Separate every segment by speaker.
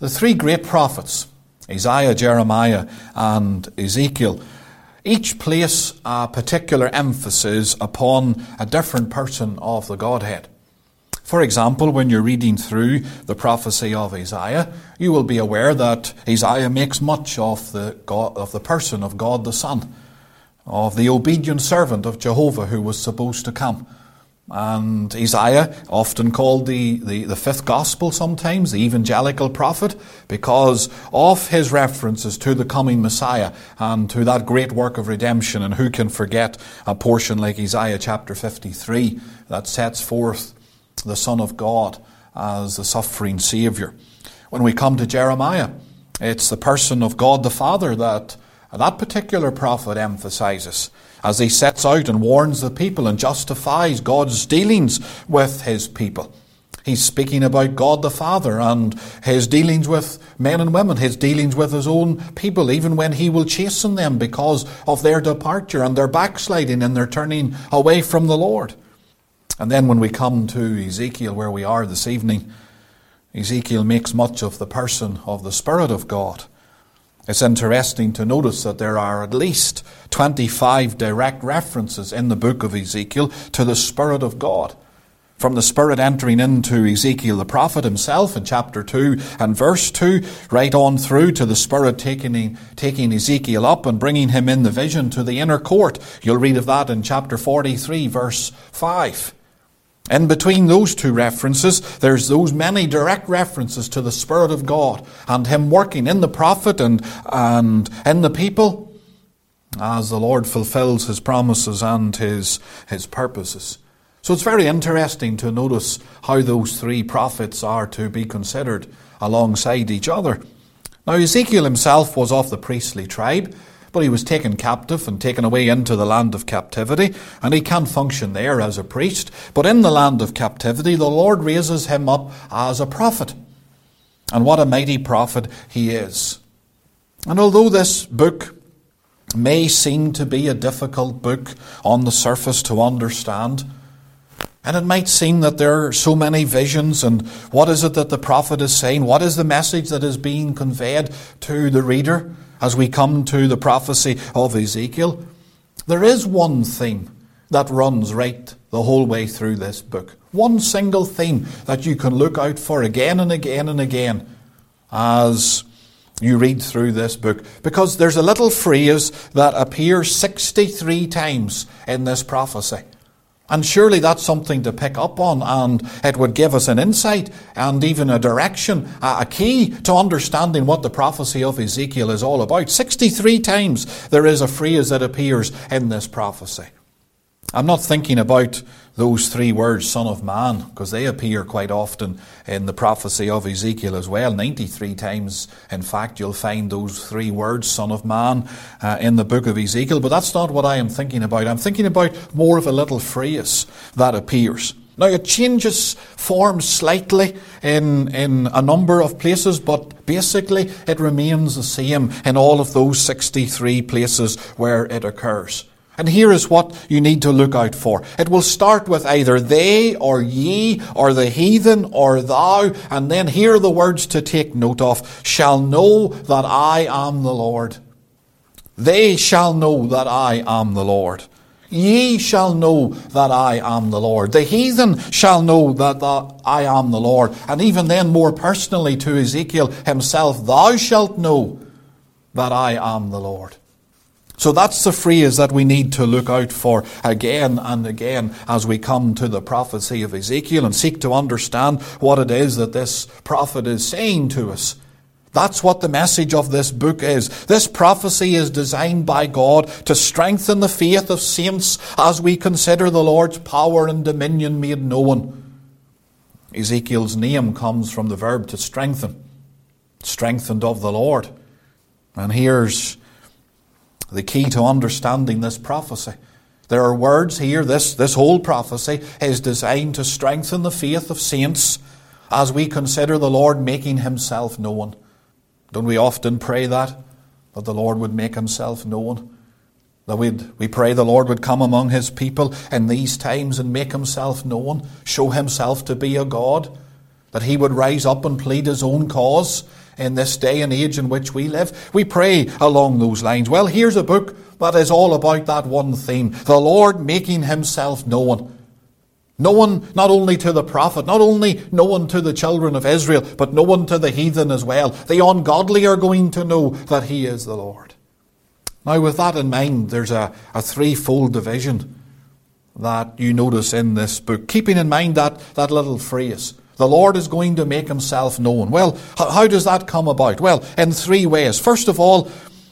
Speaker 1: the three great prophets, Isaiah, Jeremiah, and Ezekiel, each place a particular emphasis upon a different person of the Godhead. For example, when you're reading through the prophecy of Isaiah, you will be aware that Isaiah makes much of the, God, of the person of God the Son, of the obedient servant of Jehovah who was supposed to come. And Isaiah, often called the, the, the, fifth gospel sometimes, the evangelical prophet, because of his references to the coming Messiah and to that great work of redemption. And who can forget a portion like Isaiah chapter 53 that sets forth the Son of God as the suffering Saviour. When we come to Jeremiah, it's the person of God the Father that that particular prophet emphasizes as he sets out and warns the people and justifies God's dealings with his people. He's speaking about God the Father and his dealings with men and women, his dealings with his own people, even when he will chasten them because of their departure and their backsliding and their turning away from the Lord. And then when we come to Ezekiel, where we are this evening, Ezekiel makes much of the person of the Spirit of God. It's interesting to notice that there are at least 25 direct references in the book of Ezekiel to the Spirit of God. From the Spirit entering into Ezekiel the prophet himself in chapter 2 and verse 2, right on through to the Spirit taking, taking Ezekiel up and bringing him in the vision to the inner court. You'll read of that in chapter 43, verse 5. In between those two references, there's those many direct references to the Spirit of God and Him working in the prophet and, and in the people as the Lord fulfills His promises and His, His purposes. So it's very interesting to notice how those three prophets are to be considered alongside each other. Now, Ezekiel himself was of the priestly tribe, but he was taken captive and taken away into the land of captivity, and he can't function there as a priest. But in the land of captivity, the Lord raises him up as a prophet. And what a mighty prophet he is. And although this book may seem to be a difficult book on the surface to understand, and it might seem that there are so many visions, and what is it that the prophet is saying? What is the message that is being conveyed to the reader? as we come to the prophecy of Ezekiel, there is one theme that runs right the whole way through this book. One single theme that you can look out for again and again and again as you read through this book. Because there's a little phrase that appears 63 times in this prophecy. And surely that's something to pick up on, and it would give us an insight and even a direction, a key to understanding what the prophecy of Ezekiel is all about. 63 times there is a phrase that appears in this prophecy. I'm not thinking about those three words, Son of Man, because they appear quite often in the prophecy of Ezekiel as well. 93 times, in fact, you'll find those three words, Son of Man, uh, in the book of Ezekiel. But that's not what I am thinking about. I'm thinking about more of a little phrase that appears. Now, it changes form slightly in, in a number of places, but basically it remains the same in all of those 63 places where it occurs. And here is what you need to look out for. It will start with either they or ye or the heathen or thou, and then here are the words to take note of. Shall know that I am the Lord. They shall know that I am the Lord. Ye shall know that I am the Lord. The heathen shall know that, that I am the Lord. And even then, more personally to Ezekiel himself, thou shalt know that I am the Lord. So that's the phrase that we need to look out for again and again as we come to the prophecy of Ezekiel and seek to understand what it is that this prophet is saying to us. That's what the message of this book is. This prophecy is designed by God to strengthen the faith of saints as we consider the Lord's power and dominion made known. Ezekiel's name comes from the verb to strengthen, strengthened of the Lord. And here's the key to understanding this prophecy. There are words here, this, this whole prophecy is designed to strengthen the faith of saints as we consider the Lord making himself known. Don't we often pray that? That the Lord would make himself known? That we'd, we pray the Lord would come among his people in these times and make himself known, show himself to be a God, that he would rise up and plead his own cause in this day and age in which we live? We pray along those lines. Well, here's a book that is all about that one theme the Lord making himself known. Known not only to the prophet, not only known to the children of Israel, but known to the heathen as well. The ungodly are going to know that he is the Lord. Now, with that in mind, there's a, a threefold division that you notice in this book, keeping in mind that, that little phrase. The Lord is going to make himself known. Well, how, does that come about? Well, in three ways. First of all,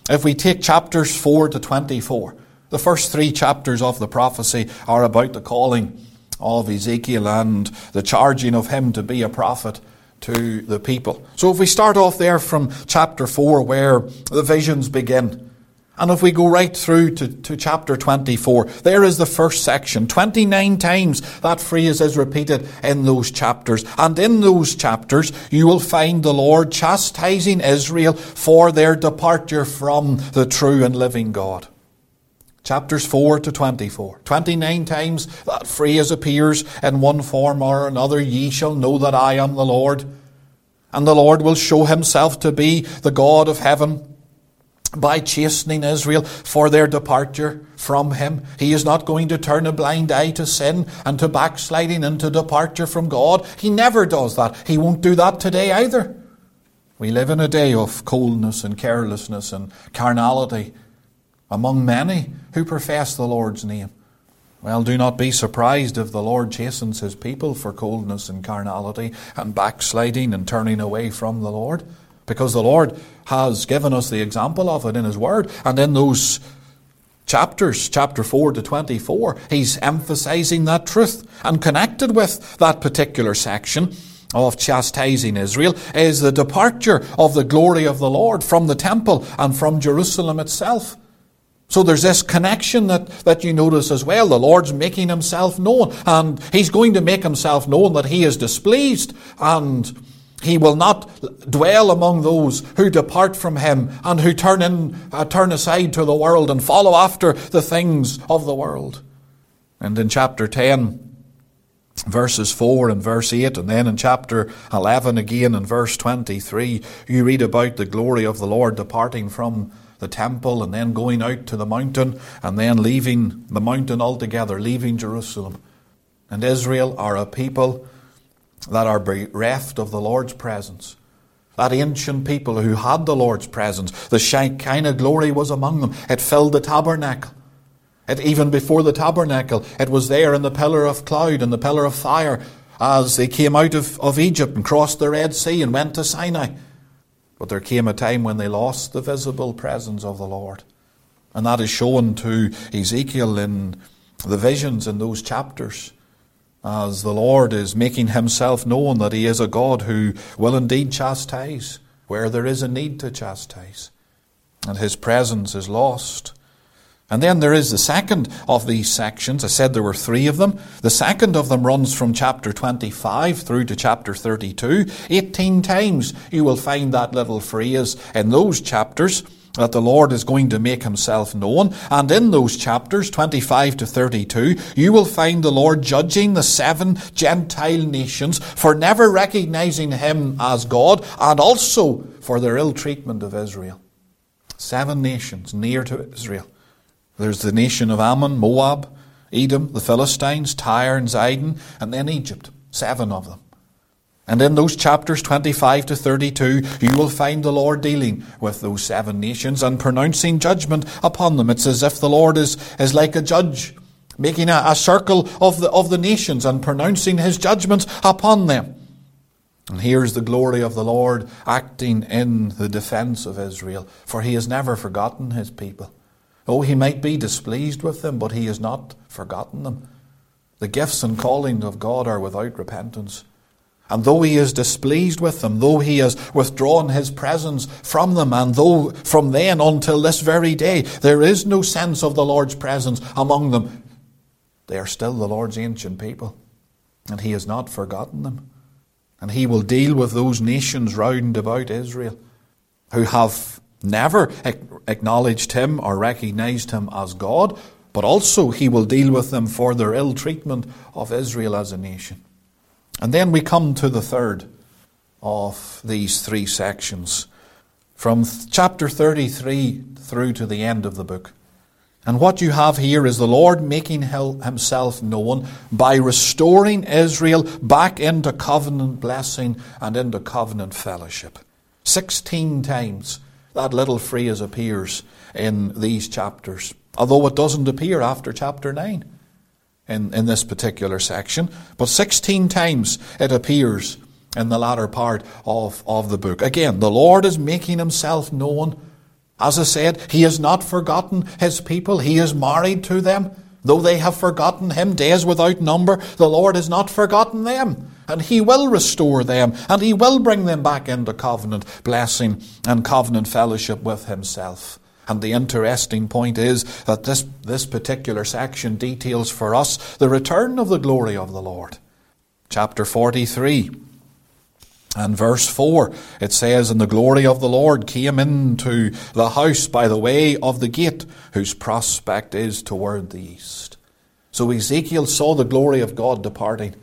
Speaker 1: if we take chapters 4 to 24, the first three chapters of the prophecy are about the calling of Ezekiel and the charging of him to be a prophet to the people. So if we start off there from chapter 4 where the visions begin, and if we go right through to, to chapter 24, there is the first section. 29 times that phrase is repeated in those chapters. And in those chapters, you will find the Lord chastising Israel for their departure from the true and living God chapters 4 to 24. 29 times that phrase appears in one form or another Ye shall know that I am the Lord. And the Lord will show himself to be the God of heaven by chastening Israel for their departure from him. He is not going to turn a blind eye to sin and to backsliding and to departure from God. He never does that. He won't do that today either. We live in a day of coldness and carelessness and carnality among many who profess the Lord's name. Well, do not be surprised if the Lord chastens his people for coldness and carnality and backsliding and turning away from the Lord, because the Lord has given us the example of it in his word. And in those chapters, chapter 4 to 24, he's emphasizing that truth. And connected with that particular section, of chastising Israel is the departure of the glory of the Lord from the temple and from Jerusalem itself. So there's this connection that, that you notice as well. The Lord's making himself known, and he's going to make himself known that he is displeased, and he will not dwell among those who depart from him and who turn in, uh, turn aside to the world and follow after the things of the world. And in chapter 10, verses 4 and verse 8, and then in chapter 11 again in verse 23, you read about the glory of the Lord departing from the temple and then going out to the mountain and then leaving the mountain altogether, leaving Jerusalem. And Israel are a people that are bereft of the Lord's presence. That ancient people who had the Lord's presence, the Shekinah glory was among them. It filled the tabernacle. It, even before the tabernacle, it was there in the pillar of cloud and the pillar of fire as they came out of, of Egypt and crossed the Red Sea and went to Sinai. But there came a time when they lost the visible presence of the Lord. And that is shown to Ezekiel in the visions in those chapters. As the Lord is making himself known that he is a God who will indeed chastise where there is a need to chastise. And his presence is lost. And then there is the second of these sections. I said there were three of them. The second of them runs from chapter 25 through to chapter 32. 18 times you will find that little phrase in those chapters that the Lord is going to make himself known. And in those chapters, 25 to 32, you will find the Lord judging the seven Gentile nations for never recognizing him as God and also for their ill treatment of Israel. Seven nations near to Israel. There's the nation of Ammon, Moab, Edom, the Philistines, Tyre and Zidon, and then Egypt. Seven of them. And in those chapters 25 to 32, you will find the Lord dealing with those seven nations and pronouncing judgment upon them. It's as if the Lord is, is like a judge, making a, a circle of the, of the nations and pronouncing his judgments upon them. And here's the glory of the Lord acting in the defense of Israel, for he has never forgotten his people. Oh, he might be displeased with them, but he has not forgotten them. The gifts and callings of God are without repentance. And though he is displeased with them, though he has withdrawn his presence from them, and though from then until this very day there is no sense of the Lord's presence among them, they are still the Lord's ancient people. And he has not forgotten them. And he will deal with those nations round about Israel who have never acknowledged him or recognized him as God, but also he will deal with them for their ill treatment of Israel as a nation. And then we come to the third of these three sections, from chapter 33 through to the end of the book. And what you have here is the Lord making himself known by restoring Israel back into covenant blessing and into covenant fellowship. Sixteen times that little phrase appears in these chapters, although it doesn't appear after chapter 9 in, in this particular section. But 16 times it appears in the latter part of, of the book. Again, the Lord is making himself known. As I said, he has not forgotten his people. He is married to them. Though they have forgotten him days without number, the Lord has not forgotten them. And he will restore them, and he will bring them back into covenant blessing and covenant fellowship with himself. And the interesting point is that this, this particular section details for us the return of the glory of the Lord. Chapter 43 and verse 4, it says, And the glory of the Lord came into the house by the way of the gate, whose prospect is toward the east. So Ezekiel saw the glory of God departing.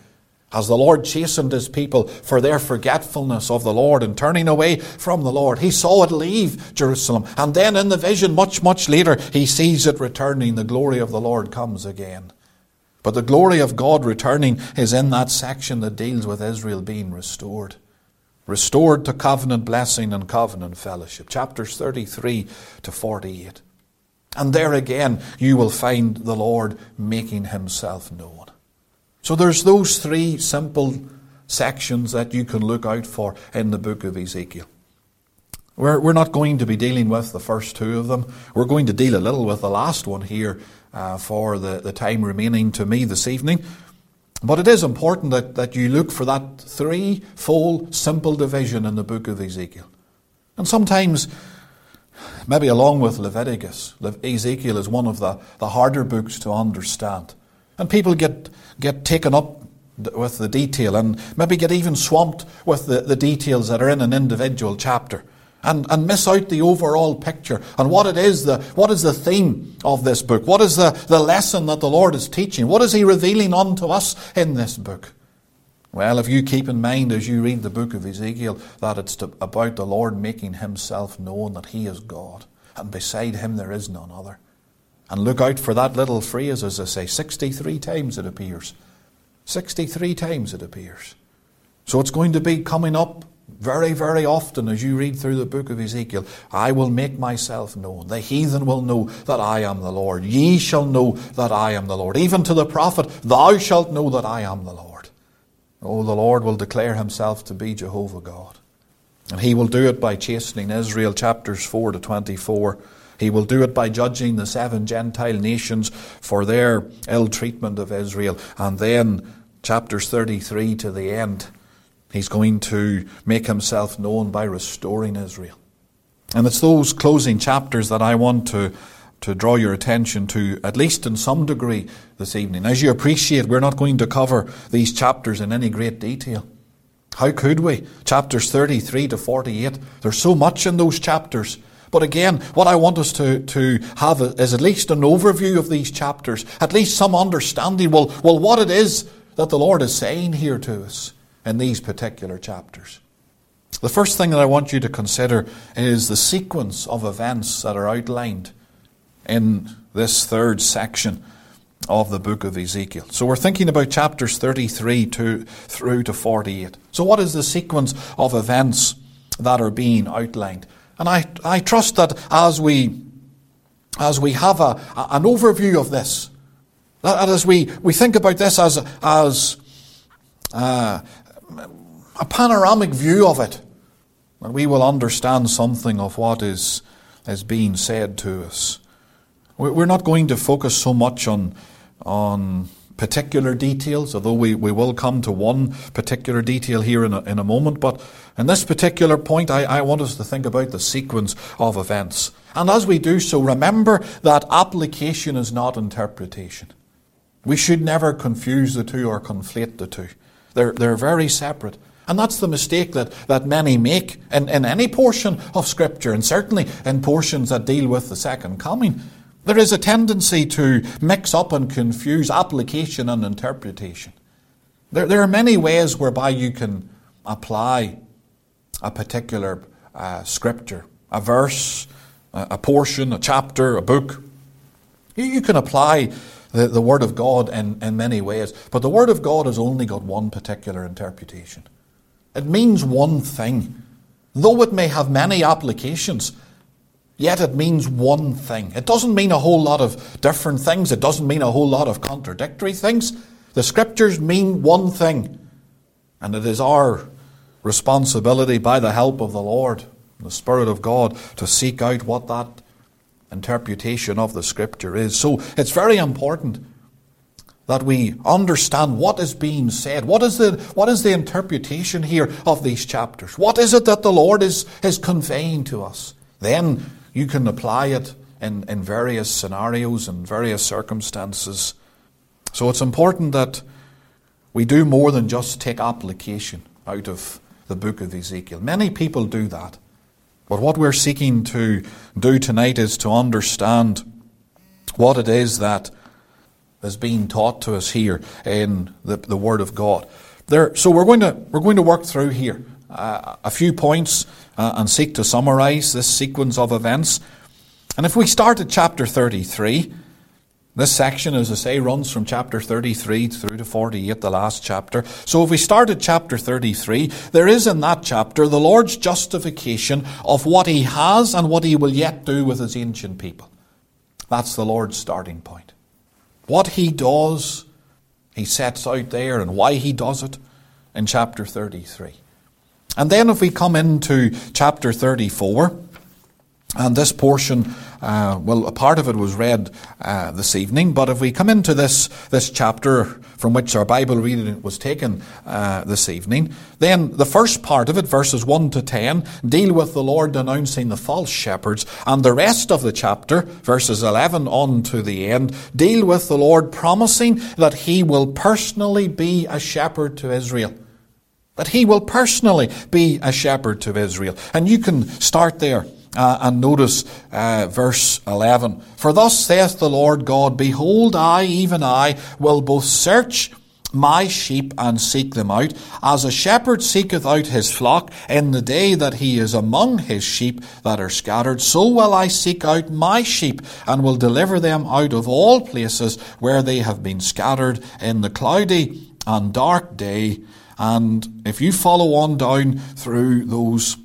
Speaker 1: As the Lord chastened his people for their forgetfulness of the Lord and turning away from the Lord, he saw it leave Jerusalem. And then in the vision, much, much later, he sees it returning. The glory of the Lord comes again. But the glory of God returning is in that section that deals with Israel being restored. Restored to covenant blessing and covenant fellowship. Chapters 33 to 48. And there again, you will find the Lord making himself known. So there's those three simple sections that you can look out for in the book of Ezekiel. We're, we're not going to be dealing with the first two of them. We're going to deal a little with the last one here uh, for the, the time remaining to me this evening. But it is important that, that you look for that three-fold simple division in the book of Ezekiel. And sometimes, maybe along with Leviticus, Ezekiel is one of the, the harder books to understand. And people get, get taken up with the detail and maybe get even swamped with the, the details that are in an individual chapter and, and miss out the overall picture and what it is the what is the theme of this book? What is the, the lesson that the lord is teaching? What is he revealing unto us in this book? Well if you keep in mind as you read the book of ezekiel that it's to, about the lord making himself known that he is god and beside him there is none other and look out for that little phrase, as I say, 63 times it appears. 63 times it appears. So it's going to be coming up very, very often as you read through the book of Ezekiel. I will make myself known. The heathen will know that I am the Lord. Ye shall know that I am the Lord. Even to the prophet, thou shalt know that I am the Lord. Oh, the Lord will declare himself to be Jehovah God. And he will do it by chastening Israel, chapters 4 to 24. He will do it by judging the seven Gentile nations for their ill treatment of Israel. And then, chapters 33 to the end, he's going to make himself known by restoring Israel. And it's those closing chapters that I want to, to draw your attention to, at least in some degree, this evening. As you appreciate, we're not going to cover these chapters in any great detail. How could we? Chapters 33 to 48. There's so much in those chapters. But again, what I want us to, to have is at least an overview of these chapters, at least some understanding, well, well, what it is that the Lord is saying here to us in these particular chapters. The first thing that I want you to consider is the sequence of events that are outlined in this third section of the book of Ezekiel. So we're thinking about chapters 33 to, through to 48. So what is the sequence of events that are being outlined? And I, I trust that as we, as we have a, an overview of this, that as we, we think about this as, as uh, a panoramic view of it, that we will understand something of what is, is being said to us. We're not going to focus so much on, on particular details, although we, we will come to one particular detail here in a, in a moment. But in this particular point, I, I want us to think about the sequence of events. And as we do so, remember that application is not interpretation. We should never confuse the two or conflate the two. They're, they're very separate. And that's the mistake that, that many make in, in any portion of Scripture, and certainly in portions that deal with the second coming. There is a tendency to mix up and confuse application and interpretation. There, there are many ways whereby you can apply a particular uh, scripture, a verse, a portion, a chapter, a book. You, you can apply the, the Word of God in, in many ways, but the Word of God has only got one particular interpretation. It means one thing. Though it may have many applications, yet it means one thing. It doesn't mean a whole lot of different things, it doesn't mean a whole lot of contradictory things. The Scriptures mean one thing, and it is our responsibility by the help of the Lord, the Spirit of God, to seek out what that interpretation of the Scripture is. So it's very important that we understand what is being said. What is the, what is the interpretation here of these chapters? What is it that the Lord is, is conveying to us? Then you can apply it in, in various scenarios and various circumstances. So it's important that we do more than just take application out of the book of Ezekiel. Many people do that. But what we're seeking to do tonight is to understand what it is that is being taught to us here in the, the Word of God. There, so we're going to we're going to work through here uh, a few points uh, and seek to summarize this sequence of events. And if we start at chapter 33, this section, as I say, runs from chapter 33 through to 48, the last chapter. So if we start at chapter 33, there is in that chapter the Lord's justification of what he has and what he will yet do with his ancient people. That's the Lord's starting point. What he does, he sets out there, and why he does it in chapter 33. And then if we come into chapter 34, and this portion, uh, well, a part of it was read uh, this evening, but if we come into this, this chapter from which our Bible reading was taken uh, this evening, then the first part of it, verses 1 to 10, deal with the Lord denouncing the false shepherds, and the rest of the chapter, verses 11 on to the end, deal with the Lord promising that He will personally be a shepherd to Israel. That He will personally be a shepherd to Israel. And you can start there. Uh, and notice uh, verse 11. For thus saith the Lord God, Behold, I, even I, will both search my sheep and seek them out, as a shepherd seeketh out his flock in the day that he is among his sheep that are scattered, so will I seek out my sheep and will deliver them out of all places where they have been scattered in the cloudy and dark day. And if you follow on down through those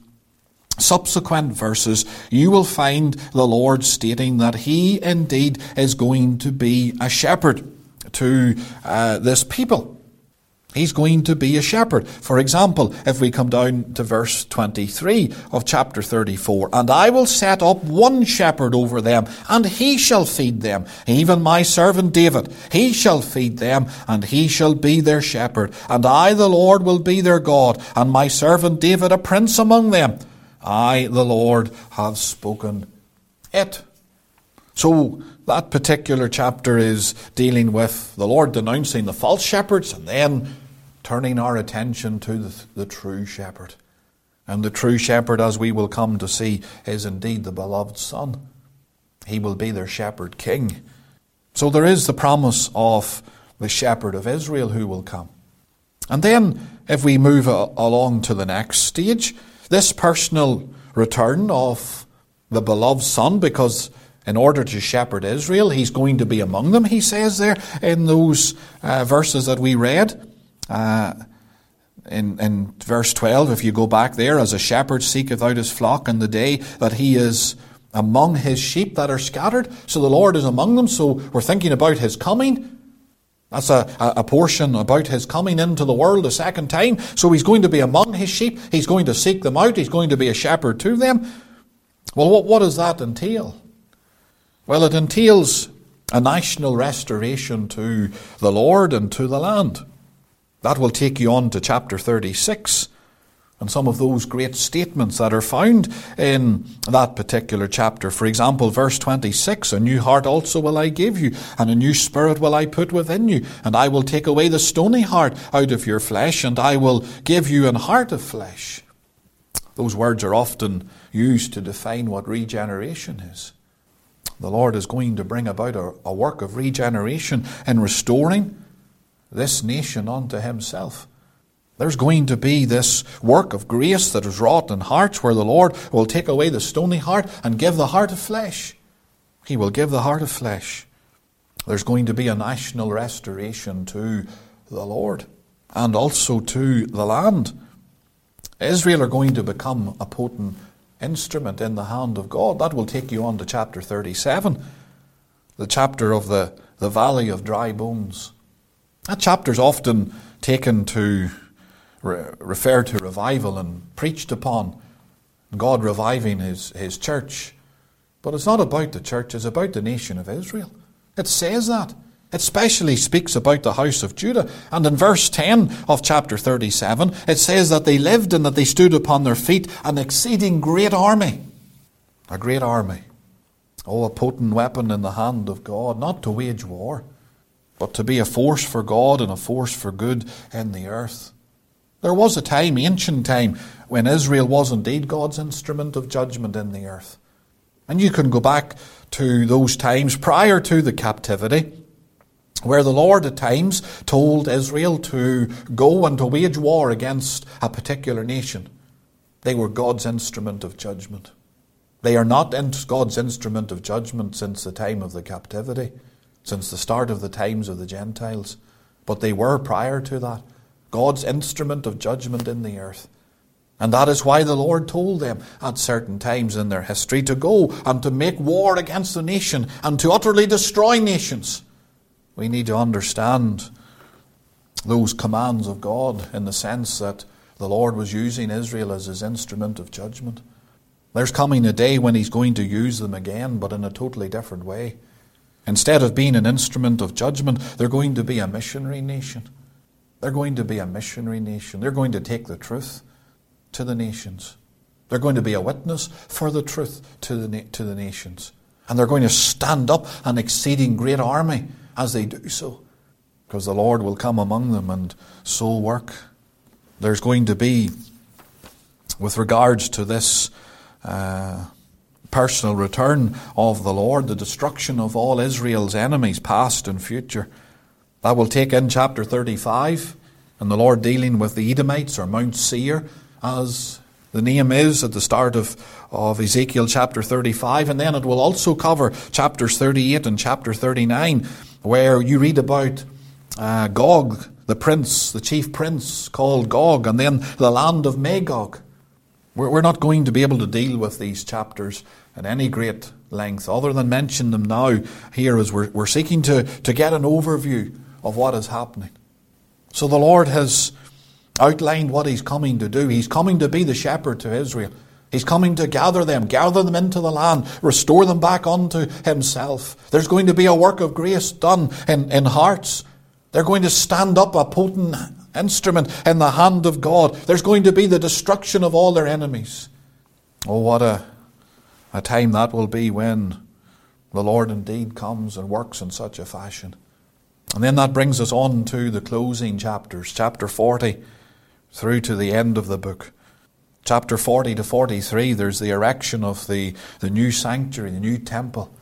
Speaker 1: subsequent verses, you will find the Lord stating that He indeed is going to be a shepherd to uh, this people. He's going to be a shepherd. For example, if we come down to verse 23 of chapter 34, and I will set up one shepherd over them, and he shall feed them, even my servant David. He shall feed them, and he shall be their shepherd. And I, the Lord, will be their God, and my servant David a prince among them. I, the Lord, have spoken it. So that particular chapter is dealing with the Lord denouncing the false shepherds and then turning our attention to the, the, true shepherd. And the true shepherd, as we will come to see, is indeed the beloved Son. He will be their shepherd king. So there is the promise of the shepherd of Israel who will come. And then, if we move along to the next stage, this personal return of the beloved Son, because in order to shepherd Israel, he's going to be among them, he says there in those uh, verses that we read. Uh, in, in verse 12, if you go back there, as a shepherd seeketh out his flock in the day that he is among his sheep that are scattered. So the Lord is among them. So we're thinking about his coming. That's a, a portion about his coming into the world a second time. So he's going to be among his sheep. He's going to seek them out. He's going to be a shepherd to them. Well, what, what does that entail? Well, it entails a national restoration to the Lord and to the land. That will take you on to chapter 36 and some of those great statements that are found in that particular chapter. For example, verse 26, A new heart also will I give you, and a new spirit will I put within you, and I will take away the stony heart out of your flesh, and I will give you an heart of flesh. Those words are often used to define what regeneration is. The Lord is going to bring about a, a work of regeneration in restoring this nation unto Himself. There's going to be this work of grace that is wrought in hearts where the Lord will take away the stony heart and give the heart of flesh. He will give the heart of flesh. There's going to be a national restoration to the Lord and also to the land. Israel are going to become a potent instrument in the hand of God. That will take you on to chapter 37, the chapter of the, the valley of dry bones. That chapter is often taken to re- refer to revival and preached upon God reviving his, his church. But it's not about the church, it's about the nation of Israel. It says that. It specially speaks about the house of Judah. And in verse 10 of chapter 37, it says that they lived and that they stood upon their feet, an exceeding great army. A great army. Oh, a potent weapon in the hand of God, not to wage war, but to be a force for God and a force for good in the earth. There was a time, ancient time, when Israel was indeed God's instrument of judgment in the earth. And you can go back to those times prior to the captivity where the Lord at times told Israel to go and to wage war against a particular nation. They were God's instrument of judgment. They are not God's instrument of judgment since the time of the captivity, since the start of the times of the Gentiles, but they were prior to that. God's instrument of judgment in the earth. And that is why the Lord told them at certain times in their history to go and to make war against the nation and to utterly destroy nations. We need to understand those commands of God in the sense that the Lord was using Israel as his instrument of judgment. There's coming a day when he's going to use them again, but in a totally different way. Instead of being an instrument of judgment, they're going to be a missionary nation. They're going to be a missionary nation. They're going to take the truth to the nations. They're going to be a witness for the truth to the, to the nations. And they're going to stand up an exceeding great army as they do so, because the Lord will come among them and so work. There's going to be, with regards to this uh, personal return of the Lord, the destruction of all Israel's enemies, past and future. That will take in chapter 35, and the Lord dealing with the Edomites or Mount Seir, as the name is at the start of, of Ezekiel chapter 35, and then it will also cover chapters 38 and chapter 39 where you read about uh, Gog, the prince, the chief prince called Gog, and then the land of Magog. We're, we're not going to be able to deal with these chapters at any great length, other than mention them now here as we're, we're seeking to, to get an overview of what is happening. So the Lord has outlined what He's coming to do. He's coming to be the shepherd to Israel. He's coming to gather them, gather them into the land, restore them back unto Himself. There's going to be a work of grace done in, in hearts. They're going to stand up a potent instrument in the hand of God. There's going to be the destruction of all their enemies. Oh, what a, a time that will be when the Lord indeed comes and works in such a fashion. And then that brings us on to the closing chapters, chapter 40 through to the end of the book. Chapter 40 to 43, there's the erection of the, the new sanctuary, the new temple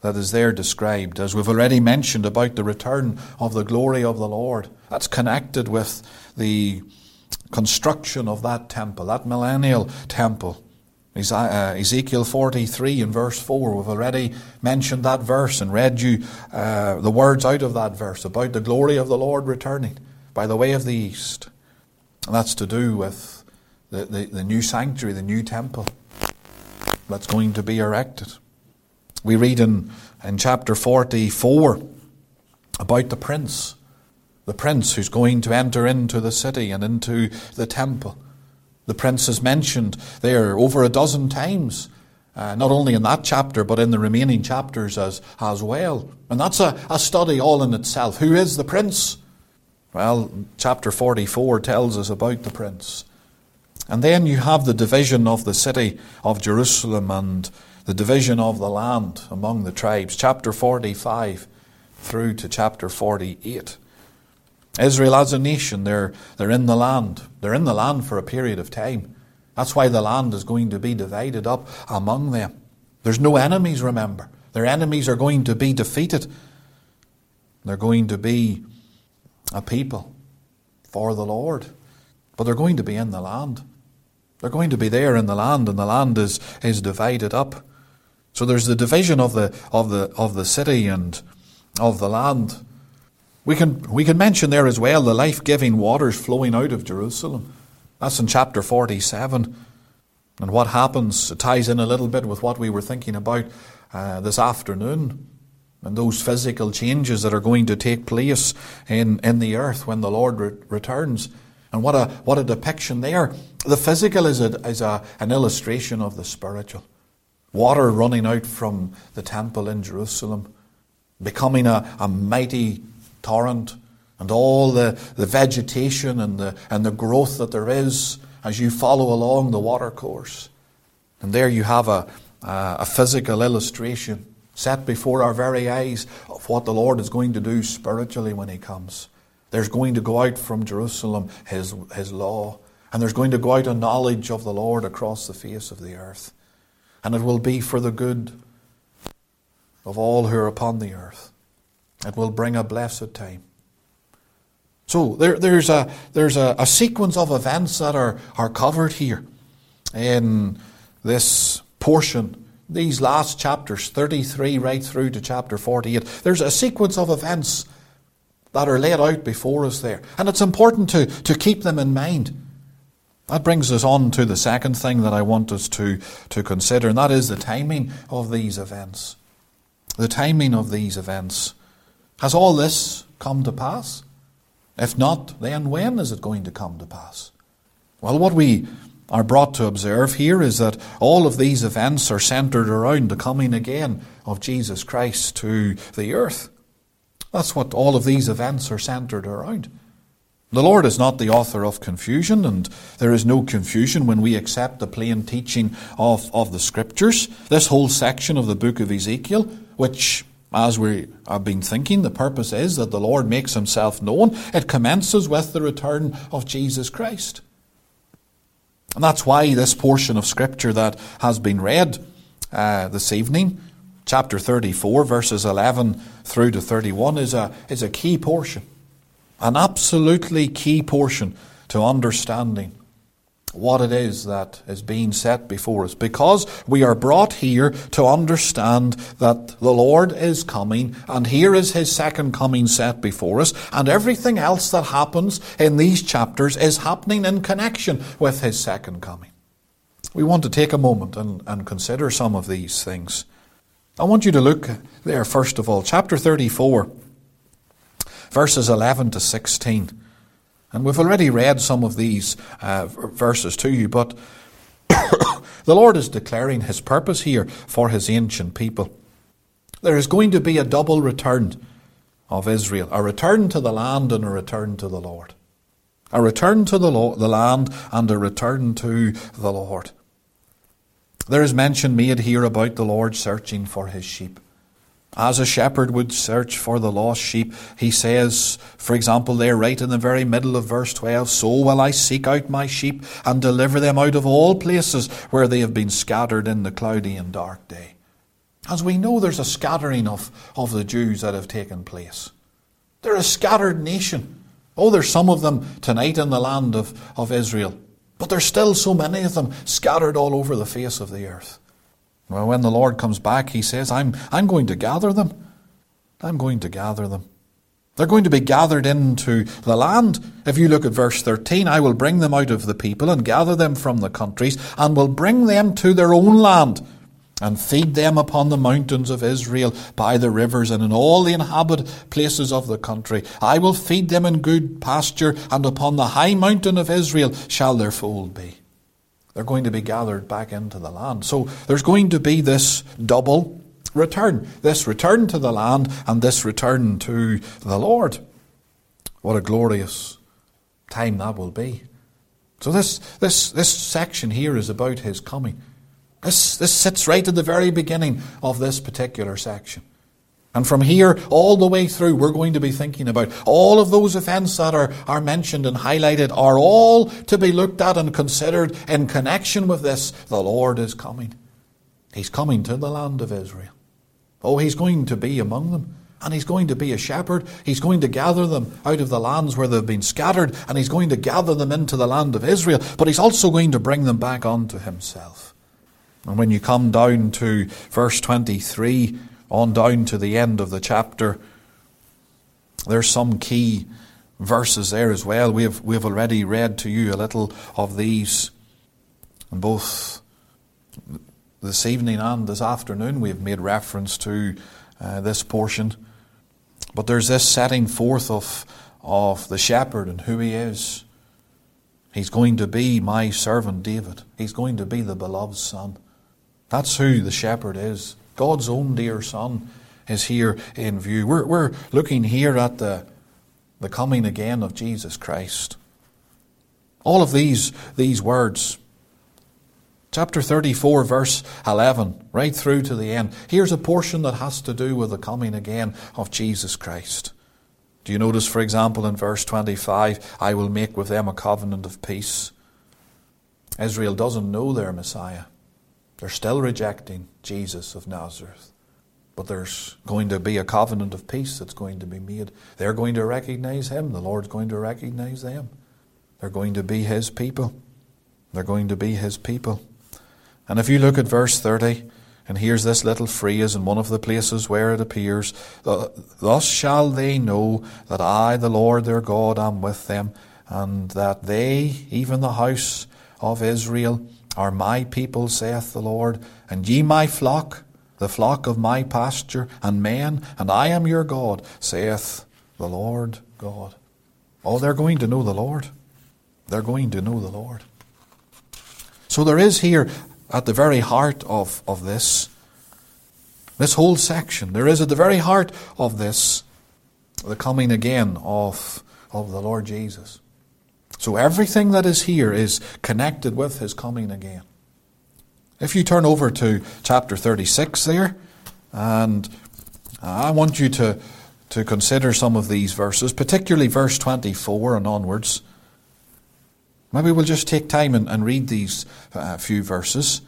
Speaker 1: that is there described. As we've already mentioned about the return of the glory of the Lord, that's connected with the construction of that temple, that millennial temple. Uh, Ezekiel 43 and verse 4, we've already mentioned that verse and read you uh, the words out of that verse about the glory of the Lord returning by the way of the east. And that's to do with the, the, the new sanctuary, the new temple that's going to be erected. We read in, in chapter 44 about the prince, the prince who's going to enter into the city and into the temple. The prince is mentioned there over a dozen times, uh, not only in that chapter, but in the remaining chapters as, as well. And that's a, a study all in itself. Who is the prince? Well, chapter 44 tells us about the prince. And then you have the division of the city of Jerusalem and the division of the land among the tribes, chapter 45 through to chapter 48. Israel as a nation, they're, they're in the land. They're in the land for a period of time. That's why the land is going to be divided up among them. There's no enemies, remember. Their enemies are going to be defeated. They're going to be a people for the Lord but they're going to be in the land. They're going to be there in the land, and the land is, is divided up. So there's the division of the, of the, of the city and of the land. We can, we can mention there as well the life giving waters flowing out of Jerusalem. That's in chapter 47. And what happens it ties in a little bit with what we were thinking about uh, this afternoon and those physical changes that are going to take place in, in the earth when the Lord re- returns. And what a, what a depiction there. The physical is, a, is a, an illustration of the spiritual. Water running out from the temple in Jerusalem, becoming a, a mighty torrent, and all the, the vegetation and the, and the growth that there is as you follow along the water course. And there you have a, a physical illustration set before our very eyes of what the Lord is going to do spiritually when He comes. There's going to go out from Jerusalem His, his law, and there's going to go out a knowledge of the Lord across the face of the earth. And it will be for the good of all who are upon the earth. It will bring a blessed time. So there, there's, a, there's a, a sequence of events that are, are covered here in this portion these last chapters, 33 right through to chapter 48, there's a sequence of events that are laid out before us there. And it's important to, to keep them in mind. That brings us on to the second thing that I want us to, to consider, and that is the timing of these events. The timing of these events. Has all this come to pass? If not, then when is it going to come to pass? Well, what we are brought to observe here is that all of these events are centered around the coming again of Jesus Christ to the earth. That's what all of these events are centered around. The Lord is not the author of confusion, and there is no confusion when we accept the plain teaching of, of the Scriptures. This whole section of the book of Ezekiel, which, as we have been thinking, the purpose is that the Lord makes himself known, it commences with the return of Jesus Christ. And that's why this portion of Scripture that has been read uh, this evening, chapter 34, verses 11 through to 31, is a, is a key portion. An absolutely key portion to understanding what it is that is being set before us because we are brought here to understand that the Lord is coming and here is his second coming set before us and everything else that happens in these chapters is happening in connection with his second coming. We want to take a moment and, and consider some of these things. I want you to look there first of all, chapter 34, verses 11 to 16. And we've already read some of these uh, verses to you, but the Lord is declaring his purpose here for his ancient people. There is going to be a double return of Israel a return to the land and a return to the Lord. A return to the, lo- the land and a return to the Lord. There is mention made here about the Lord searching for his sheep. As a shepherd would search for the lost sheep, he says, for example, there right in the very middle of verse 12, So will I seek out my sheep and deliver them out of all places where they have been scattered in the cloudy and dark day. As we know, there's a scattering of, of the Jews that have taken place. They're a scattered nation. Oh, there's some of them tonight in the land of, of Israel, but there's still so many of them scattered all over the face of the earth. Well, when the Lord comes back, he says, I'm, I'm going to gather them. I'm going to gather them. They're going to be gathered into the land. If you look at verse 13, I will bring them out of the people and gather them from the countries and will bring them to their own land and feed them upon the mountains of Israel by the rivers and in all the inhabited places of the country. I will feed them in good pasture and upon the high mountain of Israel shall their fold be. They're going to be gathered back into the land. So there's going to be this double return this return to the land and this return to the Lord. What a glorious time that will be. So this, this, this section here is about his coming. This, this sits right at the very beginning of this particular section. And from here all the way through, we're going to be thinking about all of those events that are, are mentioned and highlighted are all to be looked at and considered in connection with this. The Lord is coming. He's coming to the land of Israel. Oh, he's going to be among them. And he's going to be a shepherd. He's going to gather them out of the lands where they've been scattered, and he's going to gather them into the land of Israel. But he's also going to bring them back unto himself. And when you come down to verse 23, on down to the end of the chapter, there's some key verses there as well. We have, we have already read to you a little of these. And both this evening and this afternoon, we have made reference to uh, this portion. But there's this setting forth of, of the shepherd and who he is. He's going to be my servant David. He's going to be the beloved son. That's who the shepherd is. God's own dear son is here in view. We're, we're looking here at the, the coming again of Jesus Christ. All of these, these words, chapter 34, verse 11, right through to the end, here's a portion that has to do with the coming again of Jesus Christ. Do you notice, for example, in verse 25, I will make with them a covenant of peace? Israel doesn't know their Messiah. They're still rejecting Jesus of Nazareth. But there's going to be a covenant of peace that's going to be made. They're going to recognize him. The Lord's going to recognize them. They're going to be his people. They're going to be his people. And if you look at verse 30, and here's this little phrase in one of the places where it appears uh, Thus shall they know that I, the Lord their God, am with them, and that they, even the house of Israel, are my people, saith the Lord, and ye my flock the flock of my pasture, and men, and I am your God, saith the Lord God. Oh, they're going to know the Lord. They're going to know the Lord. So there is here, at the very heart of, of this, this whole section, there is at the very heart of this, the coming again of, of the Lord Jesus. So everything that is here is connected with his coming again. If you turn over to chapter 36 there, and I want you to, to consider some of these verses, particularly verse 24 and onwards. Maybe we'll just take time and, and read these uh, few verses.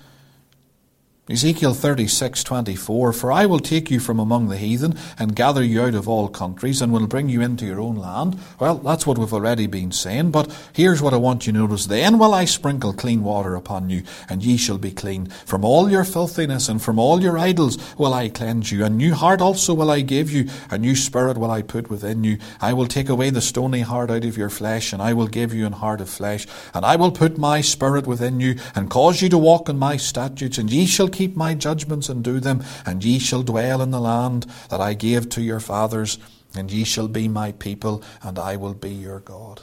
Speaker 1: Ezekiel 36:24 For I will take you from among the heathen and gather you out of all countries and will bring you into your own land. Well, that's what we've already been saying, but here's what I want you to notice. Then will I sprinkle clean water upon you, and ye shall be clean. From all your filthiness and from all your idols will I cleanse you. A new heart also will I give you, a new spirit will I put within you. I will take away the stony heart out of your flesh, and I will give you an heart of flesh. And I will put my spirit within you, and cause you to walk in my statutes, and ye shall keep my judgments and do them, and ye shall dwell in the land that I gave to your fathers, and ye shall be my people, and I will be your God.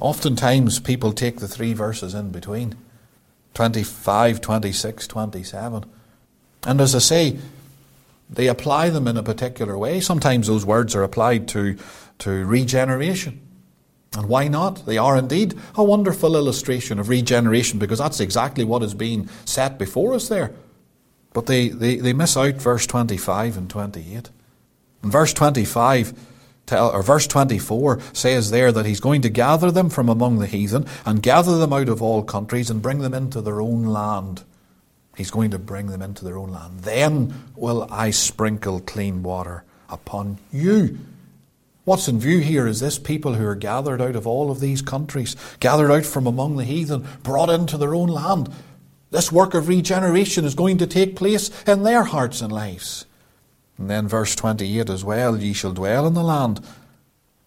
Speaker 1: Oftentimes, people take the three verses in between 25, 26, 27. And as I say, they apply them in a particular way. Sometimes those words are applied to, to regeneration. And why not? They are indeed a wonderful illustration of regeneration because that's exactly what is being set before us there. But they, they, they miss out verse 25 and 28. And verse 25 tell, or verse 24 says there that he's going to gather them from among the heathen and gather them out of all countries and bring them into their own land. He's going to bring them into their own land. Then will I sprinkle clean water upon you. What's in view here is this people who are gathered out of all of these countries, gathered out from among the heathen, brought into their own land. This work of regeneration is going to take place in their hearts and lives. And then verse 28 as well Ye shall dwell in the land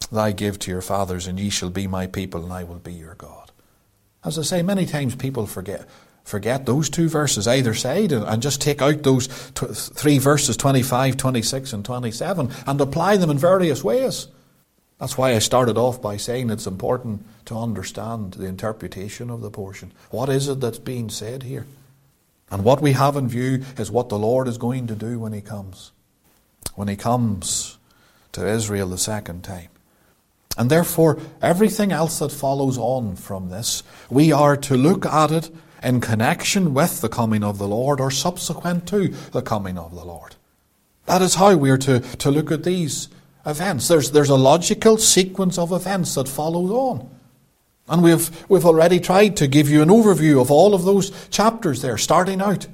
Speaker 1: that I give to your fathers, and ye shall be my people, and I will be your God. As I say, many times people forget forget those two verses either side and, just take out those three verses 25, 26, and 27 and apply them in various ways. That's why I started off by saying it's important to understand the interpretation of the portion. What is it that's being said here? And what we have in view is what the Lord is going to do when He comes. When He comes to Israel the second time. And therefore, everything else that follows on from this, we are to look at it in connection with the coming of the Lord or subsequent to the coming of the Lord. That is how we are to, to look at these events. There's, there's a logical sequence of events that follows on. And we've, we've already tried to give you an overview of all of those chapters there, starting out.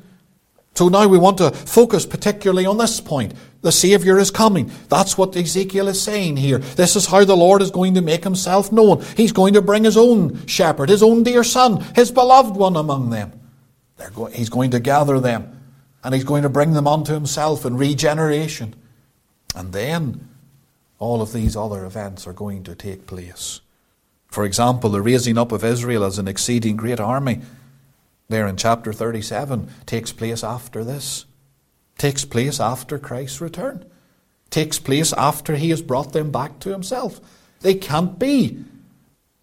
Speaker 1: So now we want to focus particularly on this point. The Savior is coming. That's what Ezekiel is saying here. This is how the Lord is going to make himself known. He's going to bring his own shepherd, his own dear son, his beloved one among them. Go- he's going to gather them and he's going to bring them unto himself in regeneration. And then all of these other events are going to take place. For example, the raising up of Israel as an exceeding great army, there in chapter 37, takes place after this. Takes place after Christ's return. Takes place after he has brought them back to himself. They can't be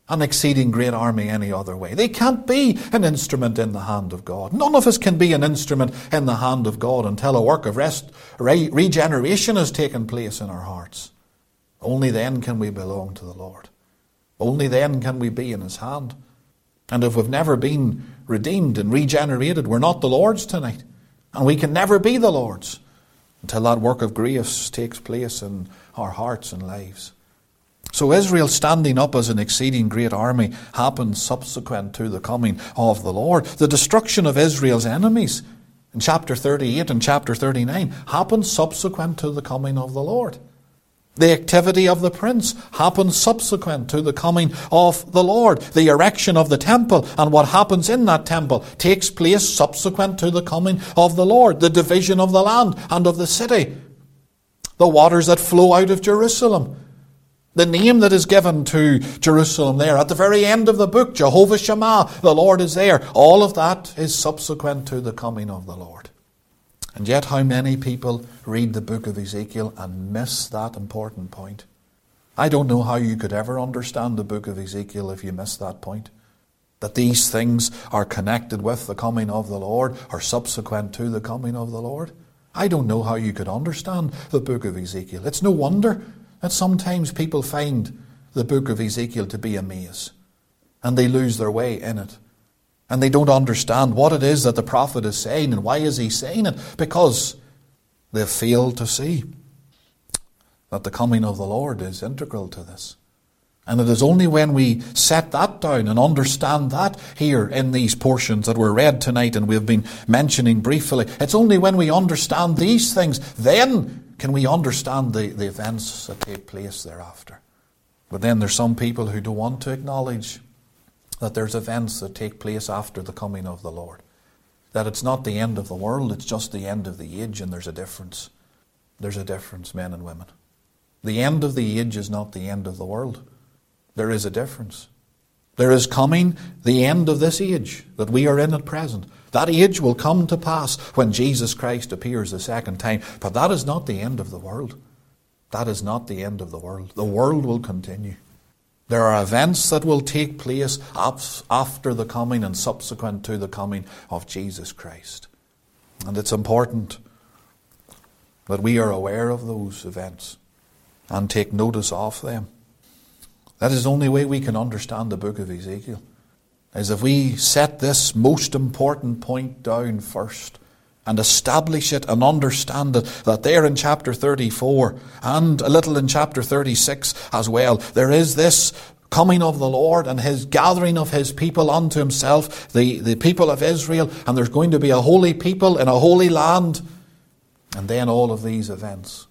Speaker 1: an exceeding great army any other way. They can't be an instrument in the hand of God. None of us can be an instrument in the hand of God until a work of rest, re- regeneration has taken place in our hearts. Only then can we belong to the Lord. Only then can we be in His hand. And if we've never been redeemed and regenerated, we're not the Lord's tonight. And we can never be the Lord's until that work of grace takes place in our hearts and lives. So Israel standing up as an exceeding great army happens subsequent to the coming of the Lord. The destruction of Israel's enemies in chapter 38 and chapter 39 happens subsequent to the coming of the Lord. The activity of the prince happens subsequent to the coming of the Lord. The erection of the temple and what happens in that temple takes place subsequent to the coming of the Lord. The division of the land and of the city. The waters that flow out of Jerusalem. The name that is given to Jerusalem there at the very end of the book, Jehovah Shammah, the Lord is there. All of that is subsequent to the coming of the Lord. And yet, how many people read the book of Ezekiel and miss that important point? I don't know how you could ever understand the book of Ezekiel if you miss that point. That these things are connected with the coming of the Lord or subsequent to the coming of the Lord. I don't know how you could understand the book of Ezekiel. It's no wonder that sometimes people find the book of Ezekiel to be a maze and they lose their way in it and they don't understand what it is that the prophet is saying and why is he saying it because they've failed to see that the coming of the Lord is integral to this. And it is only when we set that down and understand that here in these portions that were read tonight and we've been mentioning briefly, it's only when we understand these things, then can we understand the, the events that take place thereafter. But then there's some people who don't want to acknowledge that there's events that take place after the coming of the Lord. That it's not the end of the world, it's just the end of the age, and there's a difference. There's a difference, men and women. The end of the age is not the end of the world. There is a difference. There is coming the end of this age that we are in at present. That age will come to pass when Jesus Christ appears the second time. But that is not the end of the world. That is not the end of the world. The world will continue. There are events that will take place after the coming and subsequent to the coming of Jesus Christ. And it's important that we are aware of those events and take notice of them. That is the only way we can understand the book of Ezekiel, is if we set this most important point down first and establish it and understand it that there in chapter 34 and a little in chapter 36 as well, there is this coming of the Lord and his gathering of his people unto himself, the, the people of Israel, and there's going to be a holy people in a holy land. And then all of these events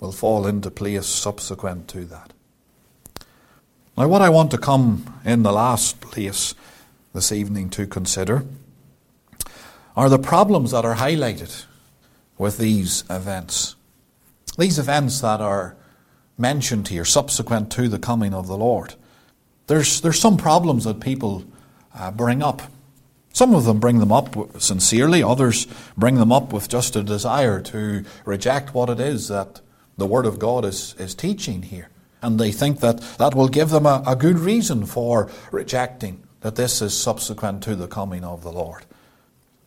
Speaker 1: will fall into place subsequent to that. Now, what I want to come in the last place this evening to consider are the problems that are highlighted with these events. These events that are mentioned here subsequent to the coming of the Lord. There's, there's some problems that people uh, bring up. Some of them bring them up sincerely, others bring them up with just a desire to reject what it is that the Word of God is, is teaching here. And they think that that will give them a, a good reason for rejecting that this is subsequent to the coming of the Lord.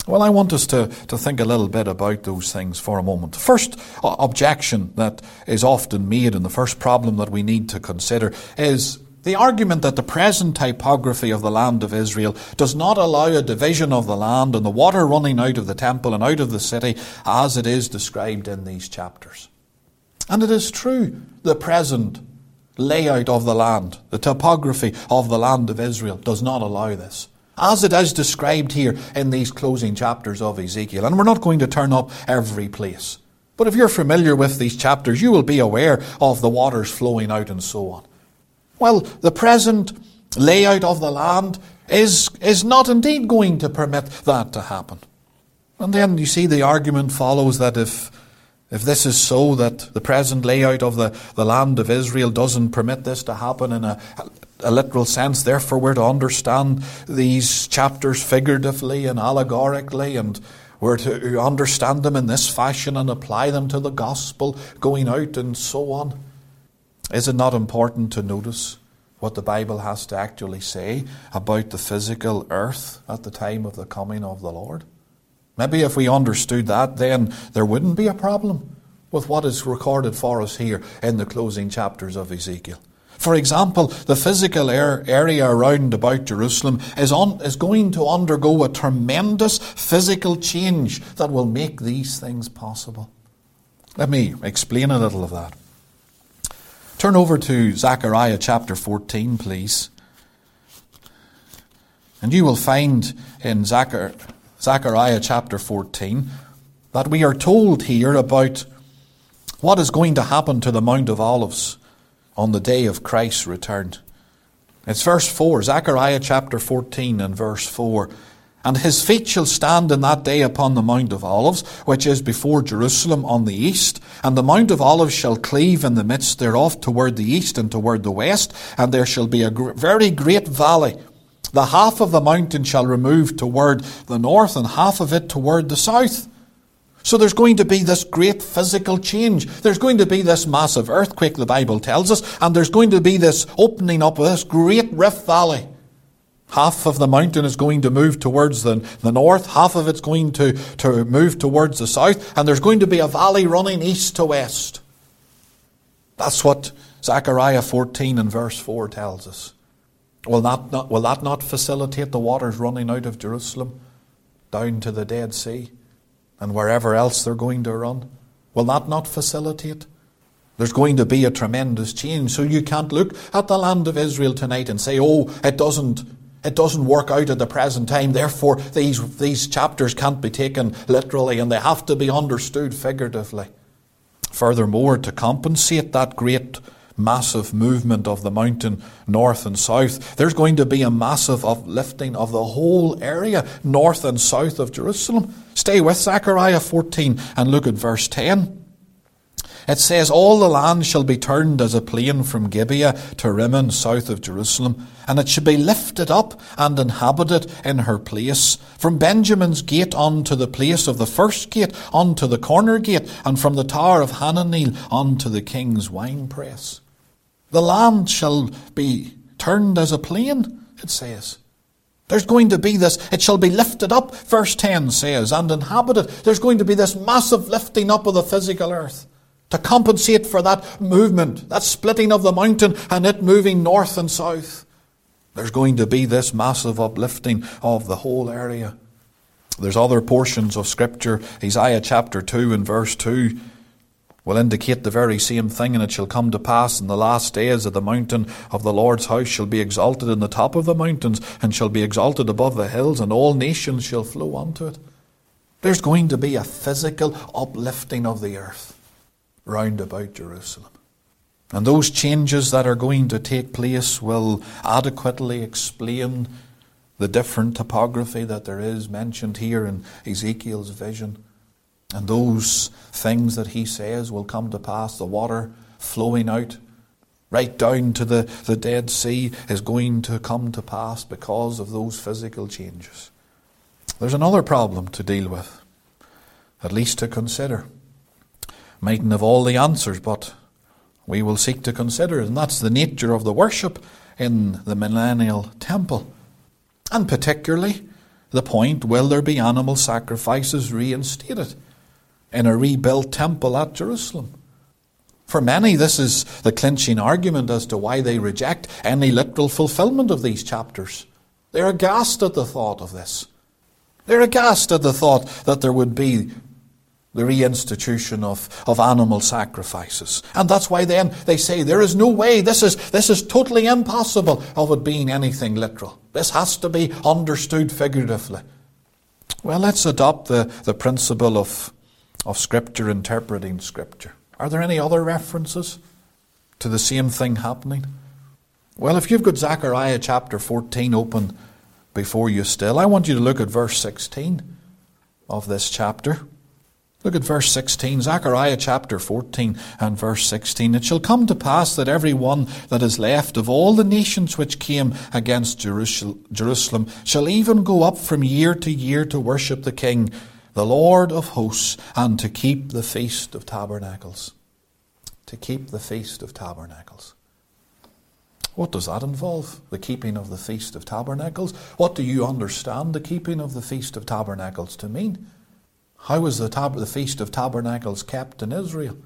Speaker 1: Well, I want us to, to think a little bit about those things for a moment. The first objection that is often made, and the first problem that we need to consider, is the argument that the present typography of the land of Israel does not allow a division of the land and the water running out of the temple and out of the city as it is described in these chapters. And it is true, the present layout of the land, the topography of the land of Israel does not allow this. As it is described here in these closing chapters of Ezekiel. And we're not going to turn up every place. But if you're familiar with these chapters, you will be aware of the waters flowing out and so on. Well, the present layout of the land is, is not indeed going to permit that to happen. And then you see the argument follows that if, if this is so, that the present layout of the, the land of Israel doesn't permit this to happen in a, a literal sense, therefore we're to understand these chapters figuratively and allegorically and we're to understand them in this fashion and apply them to the gospel going out and so on. Is it not important to notice what the Bible has to actually say about the physical earth at the time of the coming of the Lord? Maybe if we understood that, then there wouldn't be a problem with what is recorded for us here in the closing chapters of Ezekiel. For example, the physical area around about Jerusalem is, on, is going to undergo a tremendous physical change that will make these things possible. Let me explain a little of that. Turn over to Zechariah chapter 14, please. And you will find in Zechariah chapter 14 that we are told here about what is going to happen to the Mount of Olives on the day of Christ's return. It's verse 4, Zechariah chapter 14 and verse 4. And his feet shall stand in that day upon the Mount of Olives, which is before Jerusalem on the east. And the Mount of Olives shall cleave in the midst thereof toward the east and toward the west. And there shall be a very great valley. The half of the mountain shall remove toward the north, and half of it toward the south. So there's going to be this great physical change. There's going to be this massive earthquake, the Bible tells us, and there's going to be this opening up of this great rift valley. Half of the mountain is going to move towards the, the north, half of it's going to, to move towards the south, and there's going to be a valley running east to west. That's what Zechariah 14 and verse 4 tells us. Will that, not, will that not facilitate the waters running out of Jerusalem down to the Dead Sea and wherever else they're going to run? Will that not facilitate? There's going to be a tremendous change. So you can't look at the land of Israel tonight and say, oh, it doesn't it doesn't work out at the present time. Therefore, these, these chapters can't be taken literally and they have to be understood figuratively. Furthermore, to compensate that great massive movement of the mountain north and south, there's going to be a massive uplifting of the whole area north and south of Jerusalem. Stay with Zechariah 14 and look at verse 10. It says, All the land shall be turned as a plain from Gibeah to Rimmon, south of Jerusalem, and it shall be lifted up and inhabited in her place, from Benjamin's gate unto the place of the first gate, unto the corner gate, and from the tower of Hananeel unto the king's winepress. The land shall be turned as a plain, it says. There's going to be this, it shall be lifted up, verse 10 says, and inhabited. There's going to be this massive lifting up of the physical earth to compensate for that movement, that splitting of the mountain and it moving north and south. There's going to be this massive uplifting of the whole area. There's other portions of Scripture, Isaiah chapter 2 and verse 2 will indicate the very same thing, and it shall come to pass in the last days that the mountain of the Lord's house shall be exalted in the top of the mountains, and shall be exalted above the hills, and all nations shall flow unto it. There's going to be a physical uplifting of the earth round about Jerusalem. And those changes that are going to take place will adequately explain the different topography that there is mentioned here in Ezekiel's vision. And those things that he says will come to pass, the water flowing out right down to the, the Dead Sea, is going to come to pass because of those physical changes. There's another problem to deal with, at least to consider mightn't have all the answers, but we will seek to consider it, and that's the nature of the worship in the millennial temple. And particularly, the point will there be animal sacrifices reinstated in a rebuilt temple at Jerusalem? For many, this is the clinching argument as to why they reject any literal fulfillment of these chapters. They're aghast at the thought of this. They're aghast at the thought that there would be the reinstitution of, of animal sacrifices. And that's why then they say there is no way, this is, this is totally impossible of it being anything literal. This has to be understood figuratively. Well, let's adopt the, the principle of, of Scripture interpreting Scripture. Are there any other references to the same thing happening? Well, if you've got Zechariah chapter 14 open before you still, I want you to look at verse 16 of this chapter. Look at verse 16, Zechariah chapter 14 and verse 16. It shall come to pass that every one that is left of all the nations which came against Jerusalem shall even go up from year to year to worship the King, the Lord of hosts, and to keep the feast of tabernacles. To keep the feast of tabernacles. What does that involve? The keeping of the Feast of Tabernacles? What do you understand the keeping of the Feast of Tabernacles to mean? How was the, tab- the Feast of Tabernacles kept in Israel?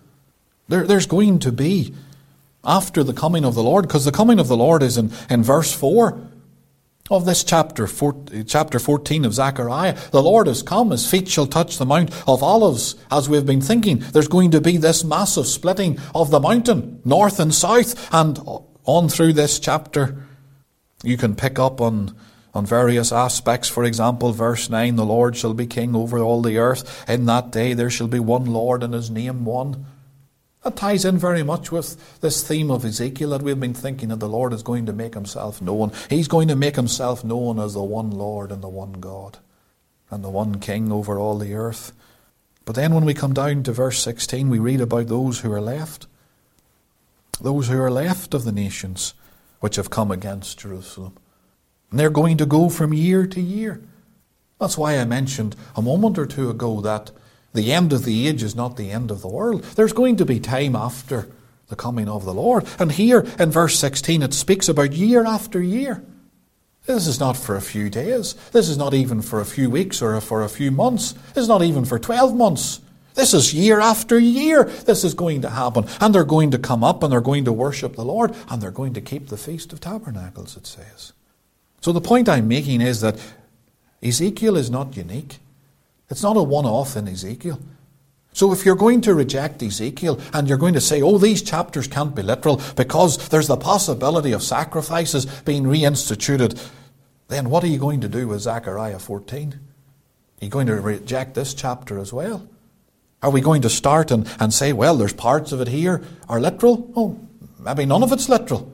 Speaker 1: There, there's going to be, after the coming of the Lord, because the coming of the Lord is in, in verse 4 of this chapter, four, chapter 14 of Zechariah. The Lord has come, his feet shall touch the Mount of Olives. As we've been thinking, there's going to be this massive splitting of the mountain, north and south, and on through this chapter, you can pick up on on various aspects. For example, verse 9 The Lord shall be king over all the earth. In that day there shall be one Lord, and his name one. That ties in very much with this theme of Ezekiel that we've been thinking that the Lord is going to make himself known. He's going to make himself known as the one Lord and the one God and the one King over all the earth. But then when we come down to verse 16, we read about those who are left. Those who are left of the nations which have come against Jerusalem. And they're going to go from year to year. That's why I mentioned a moment or two ago that the end of the age is not the end of the world. There's going to be time after the coming of the Lord. And here in verse 16, it speaks about year after year. This is not for a few days. This is not even for a few weeks or for a few months. This is not even for 12 months. This is year after year. This is going to happen. And they're going to come up and they're going to worship the Lord and they're going to keep the Feast of Tabernacles, it says. So the point I'm making is that Ezekiel is not unique. It's not a one off in Ezekiel. So if you're going to reject Ezekiel and you're going to say, oh, these chapters can't be literal because there's the possibility of sacrifices being reinstituted, then what are you going to do with Zechariah 14? Are you going to reject this chapter as well? Are we going to start and, and say, well, there's parts of it here are literal? Oh, maybe none of it's literal.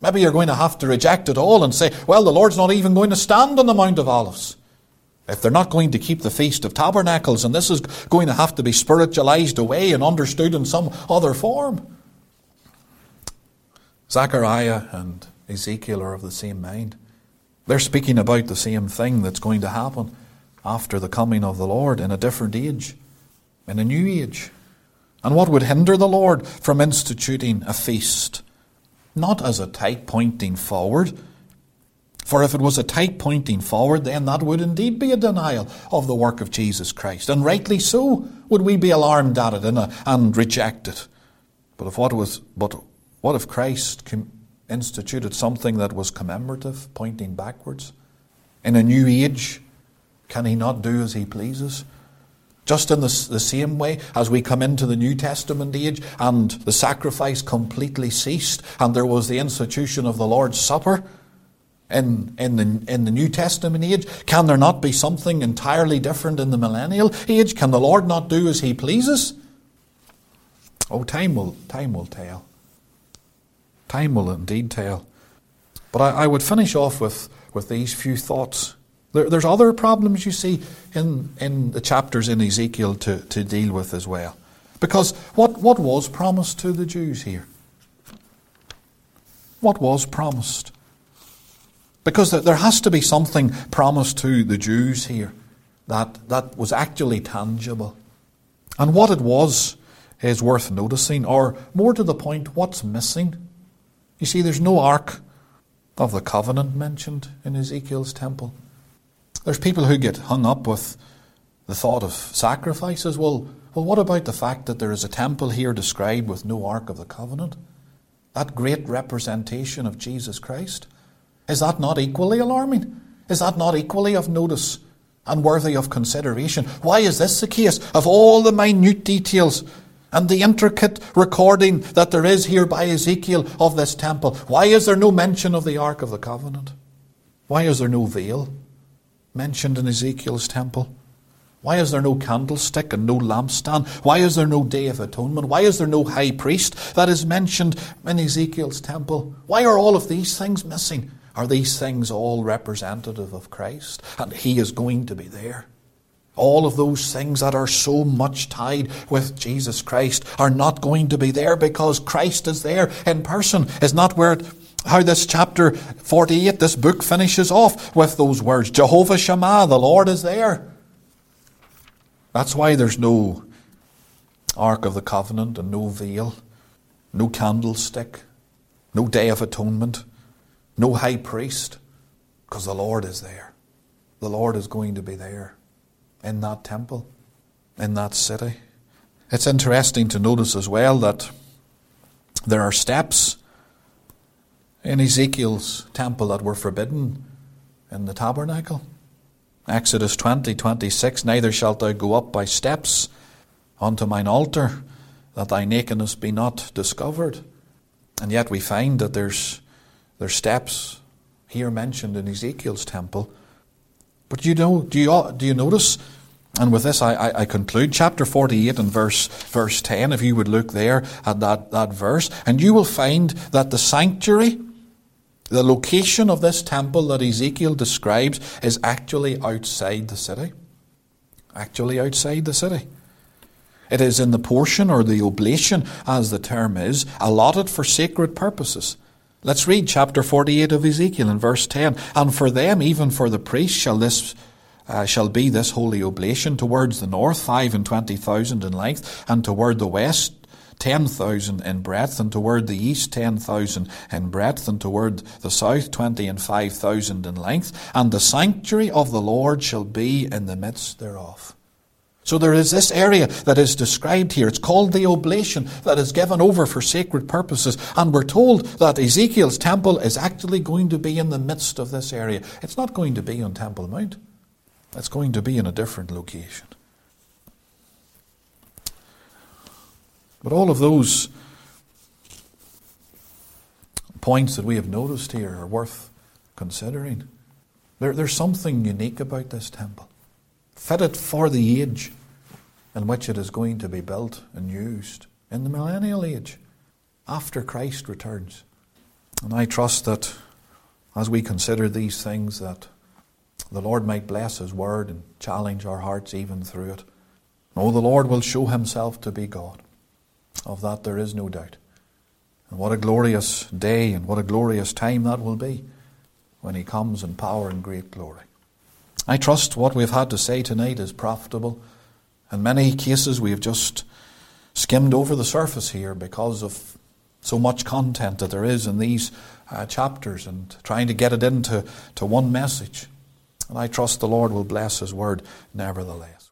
Speaker 1: Maybe you're going to have to reject it all and say, well, the Lord's not even going to stand on the Mount of Olives. If they're not going to keep the Feast of Tabernacles, and this is going to have to be spiritualized away and understood in some other form. Zechariah and Ezekiel are of the same mind. They're speaking about the same thing that's going to happen after the coming of the Lord in a different age, in a new age. And what would hinder the Lord from instituting a feast? not as a type pointing forward. For if it was a type pointing forward, then that would indeed be a denial of the work of Jesus Christ. And rightly so would we be alarmed at it and, uh, and reject it. But if what was, but what if Christ instituted something that was commemorative, pointing backwards? In a new age, can he not do as he pleases? Just in the, the, same way as we come into the New Testament age and the sacrifice completely ceased and there was the institution of the Lord's Supper in, in, the, in the New Testament age, can there not be something entirely different in the millennial age? Can the Lord not do as he pleases? Oh, time will, time will tell. Time will indeed tell. But I, I would finish off with, with these few thoughts. There, there's other problems you see in, in the chapters in Ezekiel to, to deal with as well. Because what, what was promised to the Jews here? What was promised? Because there has to be something promised to the Jews here that, that was actually tangible. And what it was is worth noticing, or more to the point, what's missing. You see, there's no Ark of the Covenant mentioned in Ezekiel's temple. There's people who get hung up with the thought of sacrifices. Well, well, what about the fact that there is a temple here described with no Ark of the Covenant? That great representation of Jesus Christ? Is that not equally alarming? Is that not equally of notice and worthy of consideration. Why is this the case? Of all the minute details and the intricate recording that there is here by Ezekiel of this temple, why is there no mention of the Ark of the Covenant? Why is there no veil mentioned in Ezekiel's temple? Why is there no candlestick and no lampstand? Why is there no Day of Atonement? Why is there no high priest that is mentioned in Ezekiel's temple? Why are all of these things missing? Are these things all representative of Christ? And He is going to be there. All of those things that are so much tied with Jesus Christ are not going to be there because Christ is there in person. Is not where it, how this chapter 48, this book finishes off with those words Jehovah Shammah, the Lord is there. That's why there's no Ark of the Covenant and no veil, no candlestick, no Day of Atonement, no high priest, because the Lord is there. The Lord is going to be there in that temple, in that city. It's interesting to notice as well that there are steps in Ezekiel's temple that were forbidden in the tabernacle. Exodus 20, 26, Neither shalt thou go up by steps unto mine altar, that thy nakedness be not discovered. And yet we find that there's, there's steps here mentioned in Ezekiel's temple. But you know, do you, do you notice? And with this, I, I, I, conclude chapter 48 and verse, verse 10, if you would look there at that, that verse, and you will find that the sanctuary the location of this temple that Ezekiel describes is actually outside the city. Actually outside the city. It is in the portion or the oblation, as the term is, allotted for sacred purposes. Let's read chapter 48 of Ezekiel in verse 10. And for them, even for the priests, shall this uh, shall be this holy oblation towards the north, five and twenty thousand in length, and toward the west, 10,000 in breadth, and toward the east 10,000 in breadth, and toward the south 20 and 5,000 in length, and the sanctuary of the Lord shall be in the midst thereof. So there is this area that is described here. It's called the oblation that is given over for sacred purposes. And we're told that Ezekiel's temple is actually going to be in the midst of this area. It's not going to be on Temple Mount. It's going to be in a different location. But all of those points that we have noticed here are worth considering. There, there's something unique about this temple, fitted for the age in which it is going to be built and used in the millennial age after Christ returns. And I trust that as we consider these things that the Lord might bless His word and challenge our hearts even through it. Oh, the Lord will show Himself to be God. Of that there is no doubt. And what a glorious day and what a glorious time that will be when He comes in power and great glory. I trust what we've had to say tonight is profitable. In many cases, we have just skimmed over the surface here because of so much content that there is in these uh, chapters and trying to get it into to one message. And I trust the Lord will bless His word nevertheless.